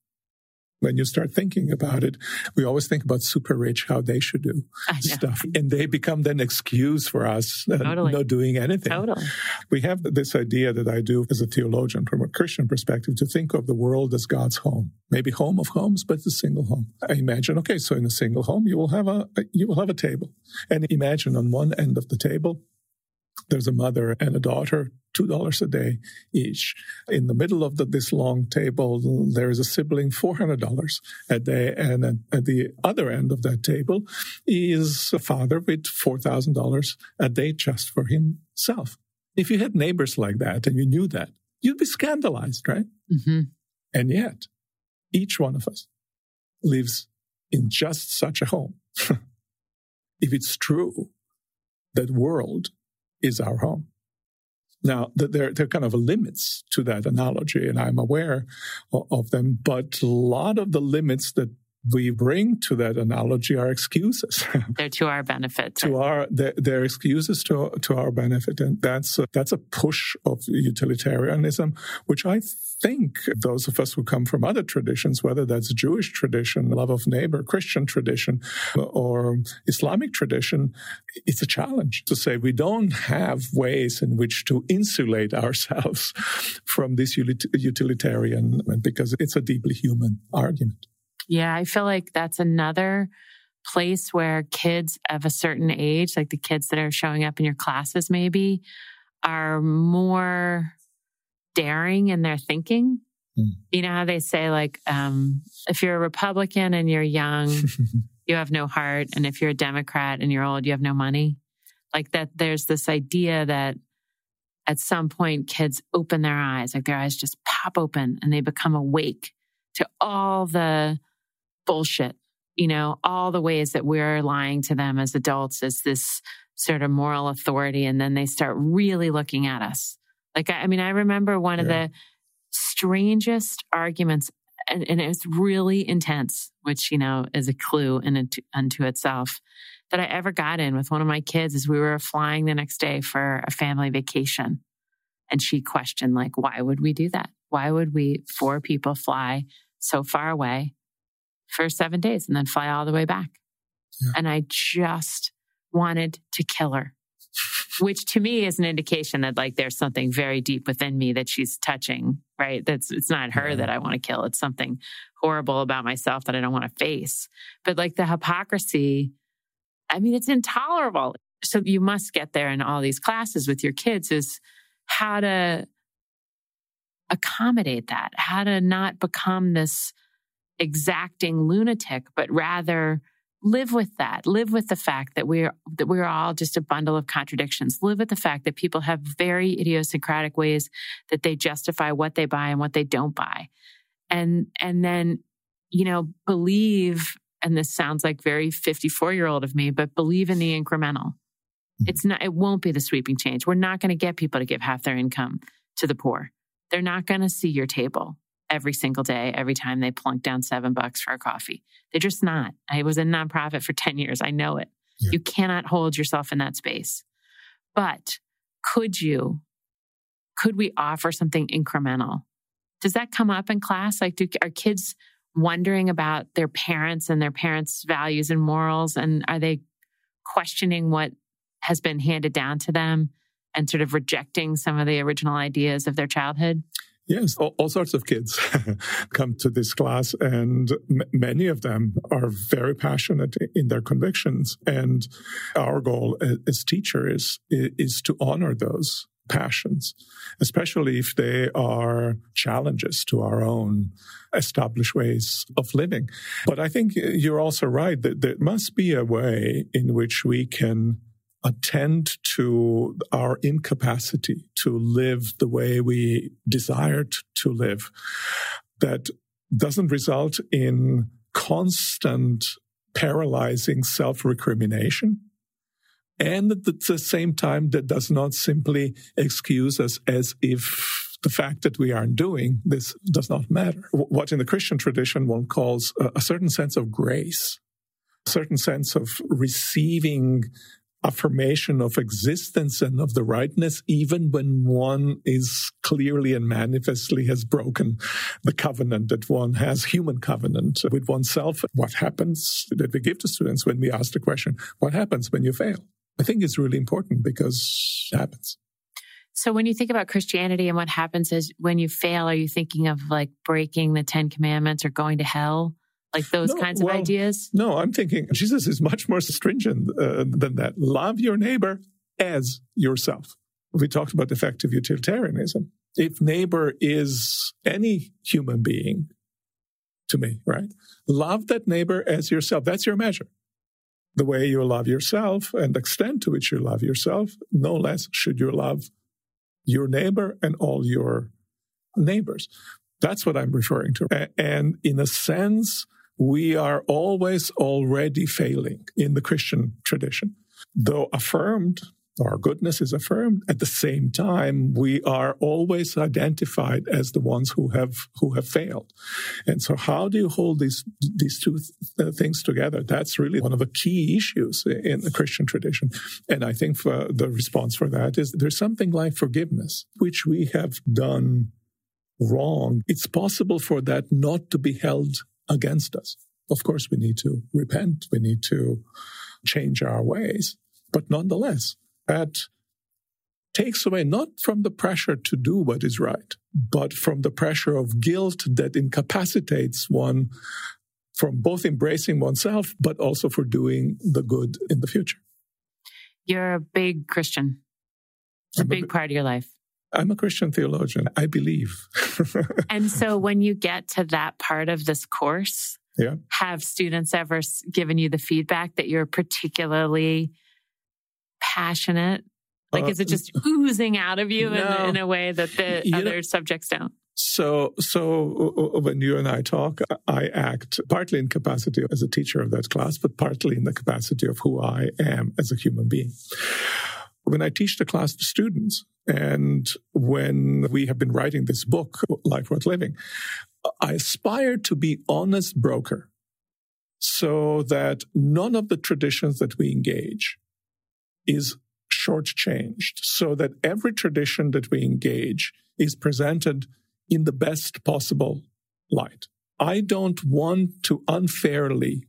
when you start thinking about it, we always think about super rich, how they should do stuff. And they become then excuse for us uh, totally. not doing anything. Totally. We have this idea that I do as a theologian from a Christian perspective to think of the world as God's home. Maybe home of homes, but it's a single home. I imagine, okay, so in a single home, you will have a, you will have a table. And imagine on one end of the table, there's a mother and a daughter, $2 a day each. In the middle of the, this long table, there is a sibling, $400 a day. And at the other end of that table is a father with $4,000 a day just for himself. If you had neighbors like that and you knew that, you'd be scandalized, right? Mm-hmm. And yet, each one of us lives in just such a home. [laughs] if it's true that world is our home. Now, there, there are kind of limits to that analogy, and I'm aware of them, but a lot of the limits that we bring to that analogy are excuses. [laughs] they're to our benefit. to our, they're, they're, excuses to to our benefit, and that's a, that's a push of utilitarianism, which I think those of us who come from other traditions, whether that's Jewish tradition, love of neighbor, Christian tradition, or Islamic tradition, it's a challenge to say we don't have ways in which to insulate ourselves [laughs] from this utilitarian because it's a deeply human argument. Yeah, I feel like that's another place where kids of a certain age, like the kids that are showing up in your classes, maybe are more daring in their thinking. Mm. You know how they say, like, um, if you're a Republican and you're young, [laughs] you have no heart. And if you're a Democrat and you're old, you have no money. Like that, there's this idea that at some point kids open their eyes, like their eyes just pop open and they become awake to all the bullshit, you know, all the ways that we're lying to them as adults as this sort of moral authority. And then they start really looking at us. Like, I, mean, I remember one yeah. of the strangest arguments, and, and, it was really intense, which, you know, is a clue in it, unto itself that I ever got in with one of my kids as we were flying the next day for a family vacation. And she questioned, like, why would we do that? Why would we, four people, fly so far away for seven days and then fly all the way back. Yeah. And I just wanted to kill her, [laughs] which to me is an indication that like there's something very deep within me that she's touching, right? That's, it's not her yeah. that I want to kill. It's something horrible about myself that I don't want to face. But like the hypocrisy, I mean, it's intolerable. So you must get there in all these classes with your kids is how to accommodate that, how to not become this exacting lunatic, but rather live with that. Live with the fact that we're that we're all just a bundle of contradictions. Live with the fact that people have very idiosyncratic ways that they justify what they buy and what they don't buy. And and then, you know, believe and this sounds like very 54 year old of me, but believe in the incremental. Mm-hmm. It's not, it won't be the sweeping change. We're not going to get people to give half their income to the poor. They're not going to see your table every single day, every time they plunk down seven bucks for a coffee. They're just not. I was a nonprofit for [laughs] 10 years. I know it. Yeah. You cannot hold yourself in that space. But could you, could we offer something incremental? Does that come up in class? Like, do, are kids wondering about their parents and their parents' values and morals? And are they questioning what has been handed down to them and sort of rejecting some of the original ideas of their childhood? Yes, all, all, sorts of kids [laughs] come to this class, and m- many of them are very passionate in their convictions. And our goal as teachers is, is to honor those passions, especially if they are challenges to our own established ways of living. But I think you're also right that there must be a way in which we can attend to our incapacity to live the way we desired to live that doesn't result in constant paralyzing self recrimination and at the same time that does not simply excuse us as if the fact that we aren't doing this does not matter. What in the Christian tradition one calls a, certain sense of grace, a certain sense of receiving affirmation of existence and of the rightness, even when one is clearly and manifestly has broken the covenant that one has, human covenant with oneself. What happens that we give to students when we ask the question, what happens when you fail? I think it's really important because it happens. So when you think about Christianity and what happens is when you fail, are you thinking of like breaking the Ten Commandments or going to hell? Like those no, kinds of well, ideas? No, I'm thinking Jesus is much more stringent uh, than that. Love your neighbor as yourself. We talked about effective utilitarianism. If neighbor is any human being to me, right? Love that neighbor as yourself. That's your measure the way you love yourself and the extent to which you love yourself, no less should you love your neighbor and all your neighbors. That's what I'm referring to. And in a sense, we are always already failing in the Christian tradition, though affirmed our goodness is affirmed. At the same time, we are always identified as the ones who have who have failed. And so, how do you hold these these two th- uh, things together? That's really one of the key issues in the Christian tradition. And I think the response for that is there's something like forgiveness, which we have done wrong. It's possible for that not to be held against us. Of course, we need to repent. We need to change our ways. But nonetheless, that takes away not from the pressure to do what is right, but from the pressure of guilt that incapacitates one from both embracing oneself, but also for doing the good in the future. You're a big Christian. It's a big part of your life. I'm a Christian theologian. I believe. [laughs] and so when you get to that part of this course, yeah. have students ever given you the feedback that you're particularly passionate? Like, uh, is it just oozing out of you no, in, in, a way that the other know, subjects don't? So, so uh, uh, when you and I talk, I act partly in capacity as a teacher of that class, but partly in the capacity of who I am as a human being. When I teach the class to students, and when we have been writing this book, Life Worth Living, I aspire to be honest broker so that none of the traditions that we engage is shortchanged so that every tradition that we engage is presented in the best possible light. I don't want to unfairly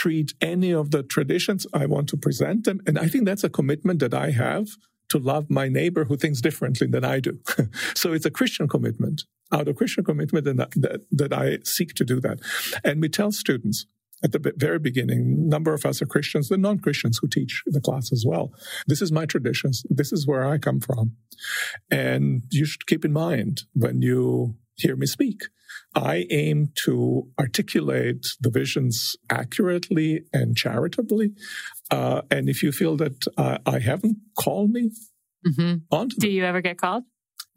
treat any of the traditions. I want to present them. And I think that's a commitment that I have to love my neighbor who thinks differently than I do. [laughs] so it's a Christian commitment, out of Christian commitment, and that, that, that I seek to do that. And we tell students, at the very beginning, number of us are Christians, the non-Christians who teach the class as well. This is my traditions. This is where I come from. And you should keep in mind when you hear me speak, I aim to articulate the visions accurately and charitably. Uh, and if you feel that uh, I haven't called me mm-hmm. onto Do you ever get called?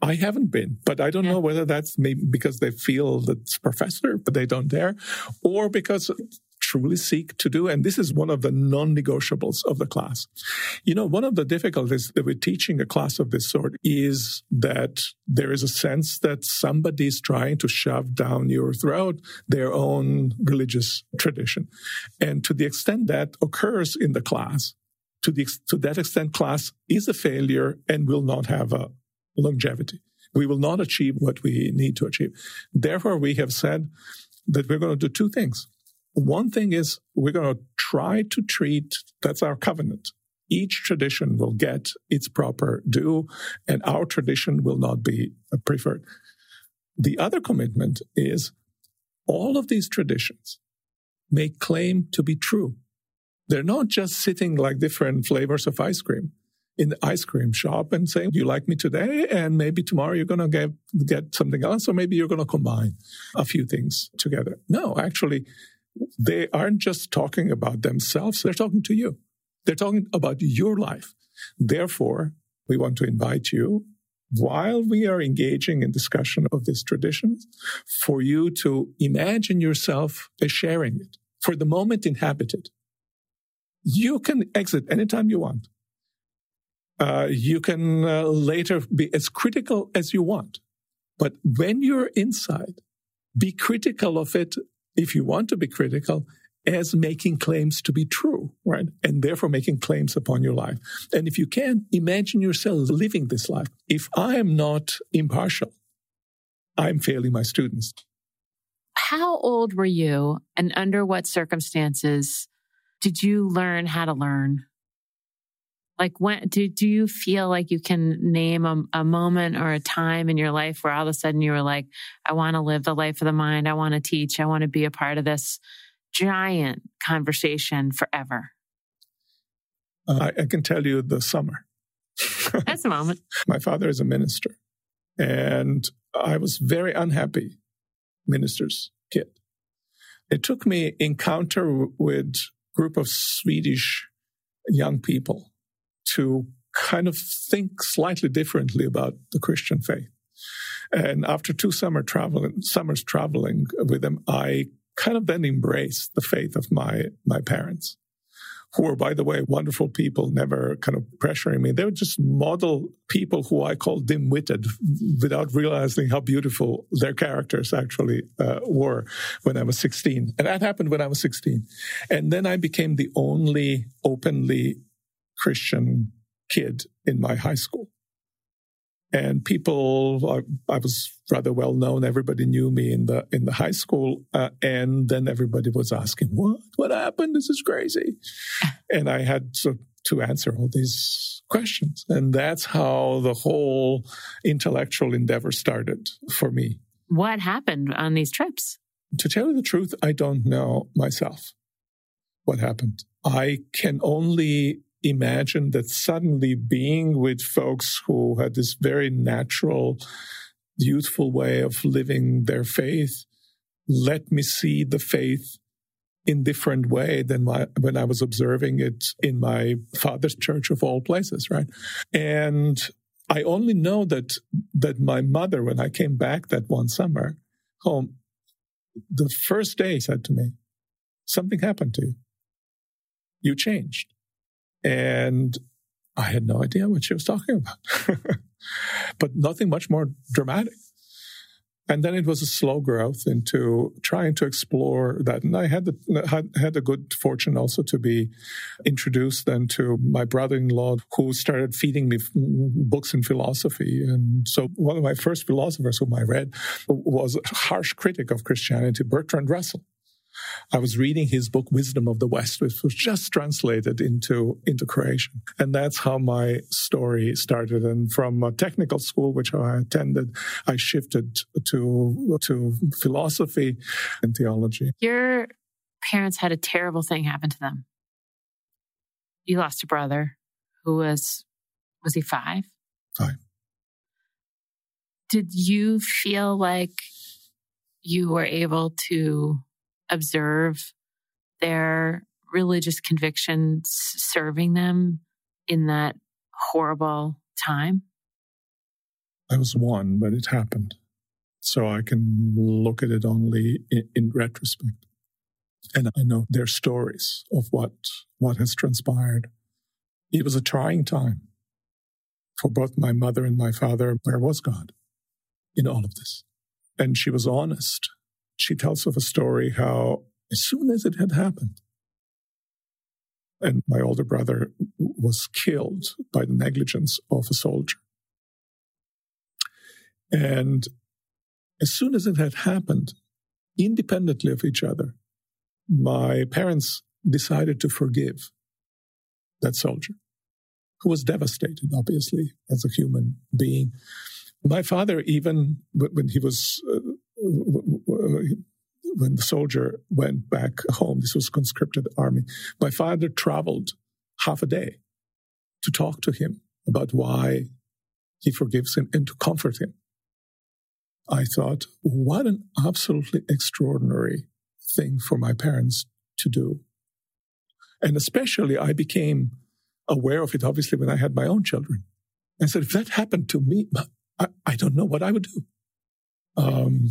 I haven't been, but I don't yeah. know whether that's maybe because they feel that it's professor, but they don't dare, or because truly seek to do. And this is one of the non negotiables of the class. You know, one of the difficulties that we're teaching a class of this sort is that there is a sense that somebody is trying to shove down your throat their own religious tradition. And to the extent that occurs in the class, to, the, to that extent, class is a failure and will not have a longevity. We will not achieve what we need to achieve. Therefore, we have said that we're going to do two things. One thing is we're going to try to treat, that's our covenant. Each tradition will get its proper due and our tradition will not be uh, preferred. The other commitment is all of these traditions may claim to be true. They're not just sitting like different flavors of ice cream. in the ice cream shop and saying, you like me today?" And maybe tomorrow you're going to get get something else, or maybe you're going to combine a few things together. No, actually, they aren't just talking about themselves; they're talking to you. They're talking about your life. Therefore, we want to invite you while we are engaging in discussion of these traditions, for you to imagine yourself as sharing it for the moment inhabited. You can exit anytime you want. Uh, you can uh, later be as critical as you want. But when you're inside, be critical of it if you want to be critical as making claims to be true, right? And therefore making claims upon your life. And if you can, imagine yourself living this life. If I am not impartial, I'm failing my students. How old were you and under what circumstances did you learn how to learn? Like when do do you feel like you can name a, a moment or a time in your life where all of a sudden you were like, I want to live the life of the mind, I want to teach, I want to be a part of this giant conversation forever? Uh, I can tell you the summer. [laughs] That's a moment. My father is a minister, and I was very unhappy minister's kid. It took me encounter with group of Swedish young people to kind of think slightly differently about the Christian faith. And after two summer traveling, summers traveling with them, I kind of then embraced the faith of my my parents who were, by the way, wonderful people, never kind of pressuring me. They were just model people who I call dim witted without realizing how beautiful their characters actually uh, were when I was 16. And that happened when I was 16. And then I became the only openly Christian kid in my high school. And people, I, I was rather well known. Everybody knew me in the in the high school, uh, and then everybody was asking, "What? What happened? This is crazy." [laughs] and I had to to answer all these questions, and that's how the whole intellectual endeavor started for me. What happened on these trips? To tell you the truth, I don't know myself what happened. I can only imagine that suddenly being with folks who had this very natural, youthful way of living their faith let me see the faith in different way than my, when I was observing it in my father's church of all places, right? And I only know that that my mother, when I came back that one summer home, the first day said to me, "Something happened to you. You changed." And I had no idea what she was talking about, [laughs] but nothing much more dramatic. And then it was a slow growth into trying to explore that. And I had the, had, had the good fortune also to be introduced then to my brother-in-law who started feeding me books in philosophy. And so one of my first philosophers whom I read was a harsh critic of Christianity, Bertrand Russell. I was reading his book Wisdom of the West, which was just translated into into Croatian, and that's how my story started. And from a technical school which I attended, I shifted to to philosophy and theology. Your parents had a terrible thing happen to them. You lost a brother who was was he five? Five. Did you feel like you were able to observe their religious convictions serving them in that horrible time? I was one, but it happened. So I can look at it only in, in retrospect. And I know their stories of what, what has transpired. It was a trying time for both my mother and my father. Where was God in all of this? And she was honest she tells of a story how as soon as it had happened, and my older brother was killed by the negligence of a soldier. And as soon as it had happened, independently of each other, my parents decided to forgive that soldier, who was devastated, obviously, as a human being. My father, even when he was uh, when the soldier went back home, this was conscripted army, my father traveled half a day to talk to him about why he forgives him and to comfort him. I thought, what an absolutely extraordinary thing for my parents to do. And especially, I became aware of it, obviously, when I had my own children. I said, if that happened to me, I, I don't know what I would do. Um,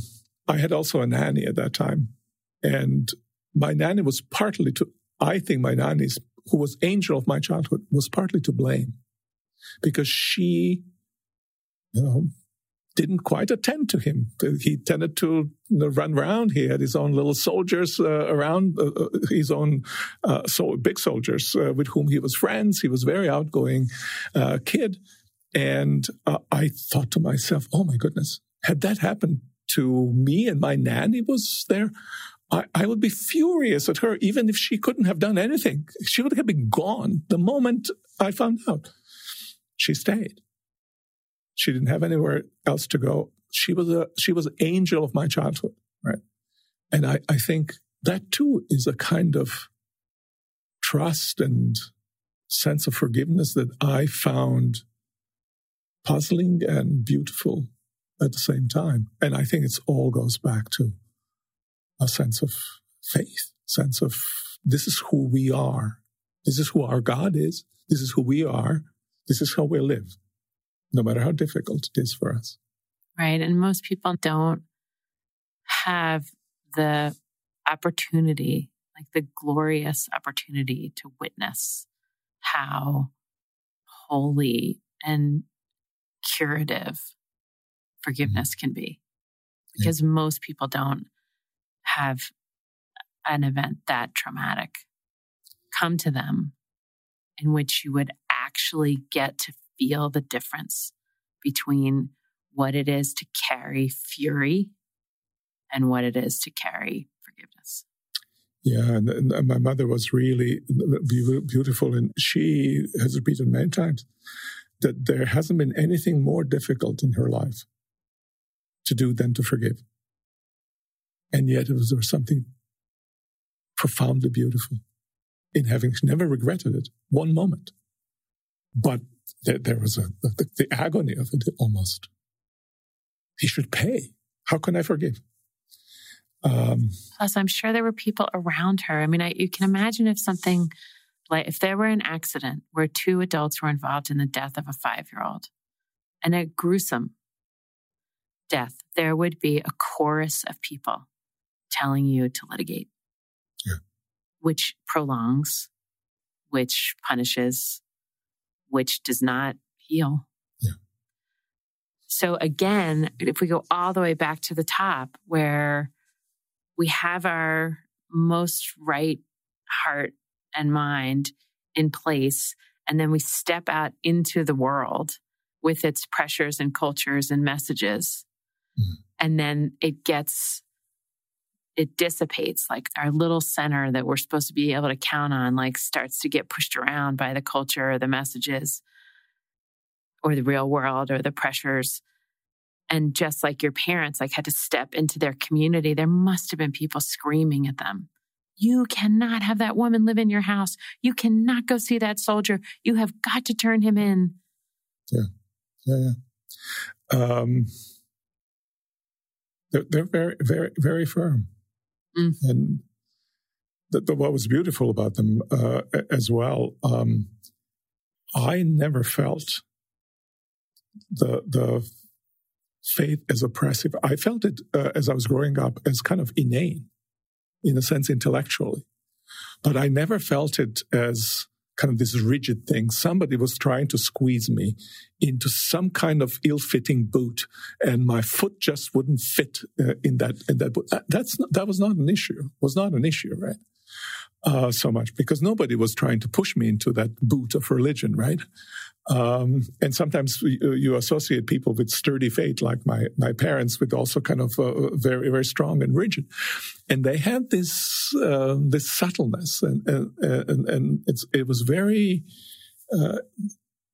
I had also a nanny at that time. And my nanny was partly to, I think my nanny, who was angel of my childhood, was partly to blame because she, you know, didn't quite attend to him. He tended to you know, run around. He had his own little soldiers uh, around, uh, uh his own uh, so big soldiers uh, with whom he was friends. He was a very outgoing uh, kid. And I thought to myself, oh my goodness, had that happened to me and my nanny was there, I, I would be furious at her, even if she couldn't have done anything. She would have been gone the moment I found out. She stayed. She didn't have anywhere else to go. She was a she was an angel of my childhood, right? And I, I think that too is a kind of trust and sense of forgiveness that I found puzzling and beautiful at the same time. And I think it all goes back to a sense of faith, sense of this is who we are. This is who our God is. This is who we are. This is how we live, no matter how difficult it is for us. Right. And most people don't have the opportunity, like the glorious opportunity to witness how holy and curative forgiveness mm-hmm. can be because yeah. most people don't have an event that traumatic come to them in which you would actually get to feel the difference between what it is to carry fury and what it is to carry forgiveness. Yeah, and, and my mother was really beautiful, and she has repeated many times that there hasn't been anything more difficult in her life to do than to forgive. And yet was, there was something profoundly beautiful in having never regretted it one moment. But there, there was a, the, the agony of it almost. He should pay. How can I forgive? Um, Plus, I'm sure there were people around her. I mean, I, you can imagine if something like if there were an accident where two adults were involved in the death of a five year old and a gruesome death, there would be a chorus of people telling you to litigate, yeah. which prolongs, which punishes, which does not heal. Yeah. So again, if we go all the way back to the top where we have our most right heart and mind in place, and then we step out into the world with its pressures and cultures and messages. Mm. And then it gets, it dissipates like our little center that we're supposed to be able to count on, like starts to get pushed around by the culture or the messages or the real world or the pressures. And just like your parents like had to step into their community, there must have been people screaming at them. You cannot have that woman live in your house. You cannot go see that soldier. You have got to turn him in. Yeah. Yeah. yeah. Um, they're, they're very, very, very firm. Mm. And the, the, what was beautiful about them uh, as well, um, I never felt the the faith as oppressive. I felt it uh, as I was growing up as kind of inane, in a sense, intellectually, but I never felt it as kind of this rigid thing. Somebody was trying to squeeze me into some kind of ill-fitting boot, and my foot just wouldn't fit uh, in that in that boot. That's not, that was not an issue. Was not an issue, right? Uh, so much because nobody was trying to push me into that boot of religion, right? Um, and sometimes you associate people with sturdy faith, like my my parents, with also kind of uh, very very strong and rigid, and they had this uh, this subtleness, and and and, it was very uh,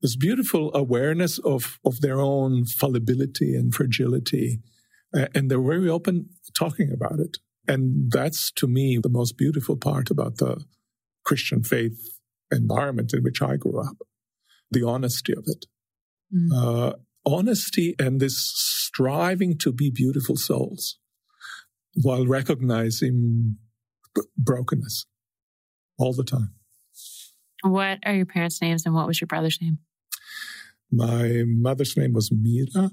this beautiful awareness of of their own fallibility and fragility, and they're very open talking about it, and that's to me the most beautiful part about the Christian faith environment in which I grew up the honesty of it. Mm. Uh, honesty and this striving to be beautiful souls while recognizing b- brokenness all the time. What are your parents' names and what was your brother's name? My mother's name was Mira.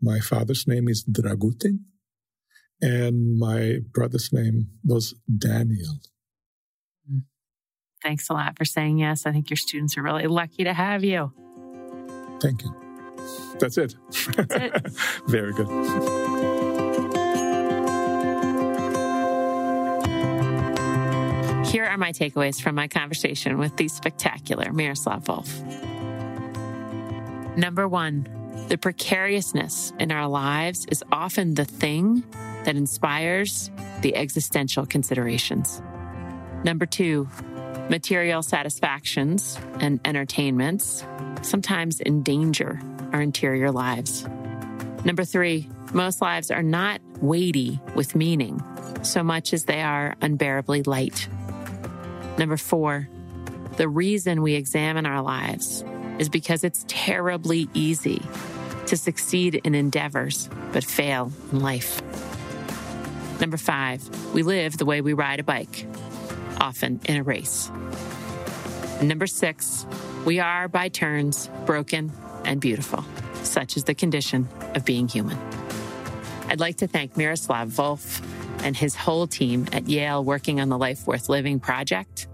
My father's name is Dragutin. And my brother's name was Daniel. Thanks a lot for saying yes. I think your students are really lucky to have you. Thank you. That's it. That's it. [laughs] Very good. Here are my takeaways from my conversation with the spectacular Miroslav Volf. Number one, the precariousness in our lives is often the thing that inspires the existential considerations. Number two, material satisfactions and entertainments sometimes endanger our interior lives. Number three, most lives are not weighty with meaning so much as they are unbearably light. Number four, the reason we examine our lives is because it's terribly easy to succeed in endeavors but fail in life. Number five, we live the way we ride a bike, often in a race. Number six, we are by turns broken and beautiful. Such is the condition of being human. I'd like to thank Miroslav Volf and his whole team at Yale working on the Life Worth Living project.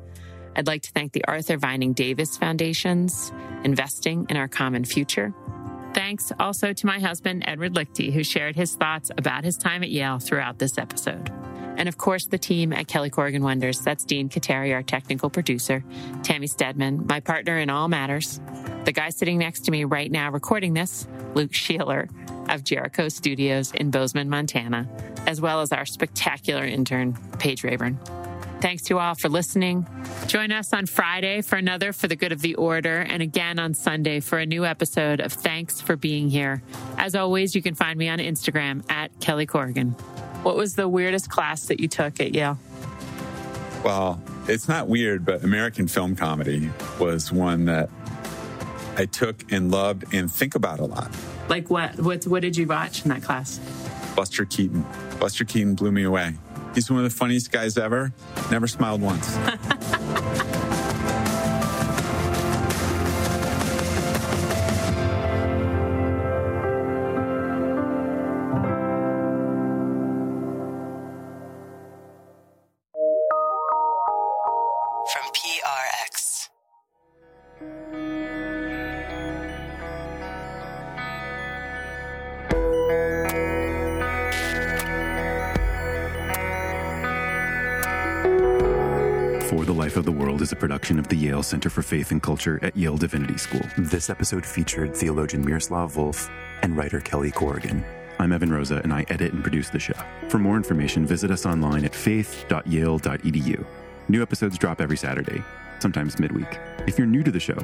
I'd like to thank the Arthur Vining Davis Foundations, investing in our common future. Thanks also to my husband, Edward Lichty, who shared his thoughts about his time at Yale throughout this episode. And of course, the team at Kelly Corrigan Wonders. That's Dean Kateri, our technical producer, Tammy Stedman, my partner in all matters, the guy sitting next to me right now recording this, Luke Sheeler of Jericho Studios in Bozeman, Montana, as well as our spectacular intern, Paige Rayburn. Thanks to all for listening. Join us on Friday for another For the Good of the Order, and again on Sunday for a new episode of Thanks for Being Here. As always, you can find me on Instagram at Kelly Corrigan. What was the weirdest class that you took at Yale? Well, it's not weird, but American film comedy was one that I took and loved and think about a lot. Like what? What, what did you watch in that class? Buster Keaton. Buster Keaton blew me away. He's one of the funniest guys ever. Never smiled once. [laughs] Yale Center for Faith and Culture at Yale Divinity School. This episode featured theologian Miroslav Volf and writer Kelly Corrigan. I'm Evan Rosa, and I edit and produce the show. For more information, visit us online at faith.yale.edu. New episodes drop every Saturday, sometimes midweek. If you're new to the show,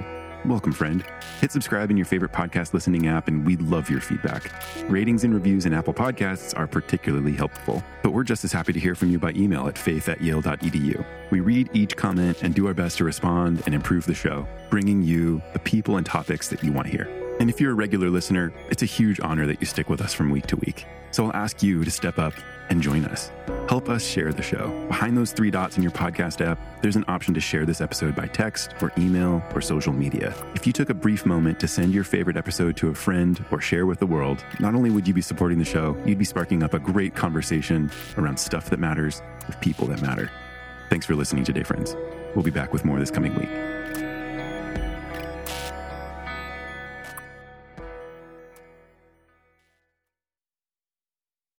Welcome, friend. Hit subscribe in your favorite podcast listening app, and we'd love your feedback. Ratings and reviews in Apple Podcasts are particularly helpful, but we're just as happy to hear from you by email at faith at yale.edu. We read each comment and do our best to respond and improve the show, bringing you the people and topics that you want to hear. And if you're a regular listener, it's a huge honor that you stick with us from week to week. So I'll ask you to step up and join us. Help us share the show. Behind those three dots in your podcast app, there's an option to share this episode by text or email or social media. If you took a brief moment to send your favorite episode to a friend or share with the world, not only would you be supporting the show, you'd be sparking up a great conversation around stuff that matters with people that matter. Thanks for listening today, friends. We'll be back with more this coming week.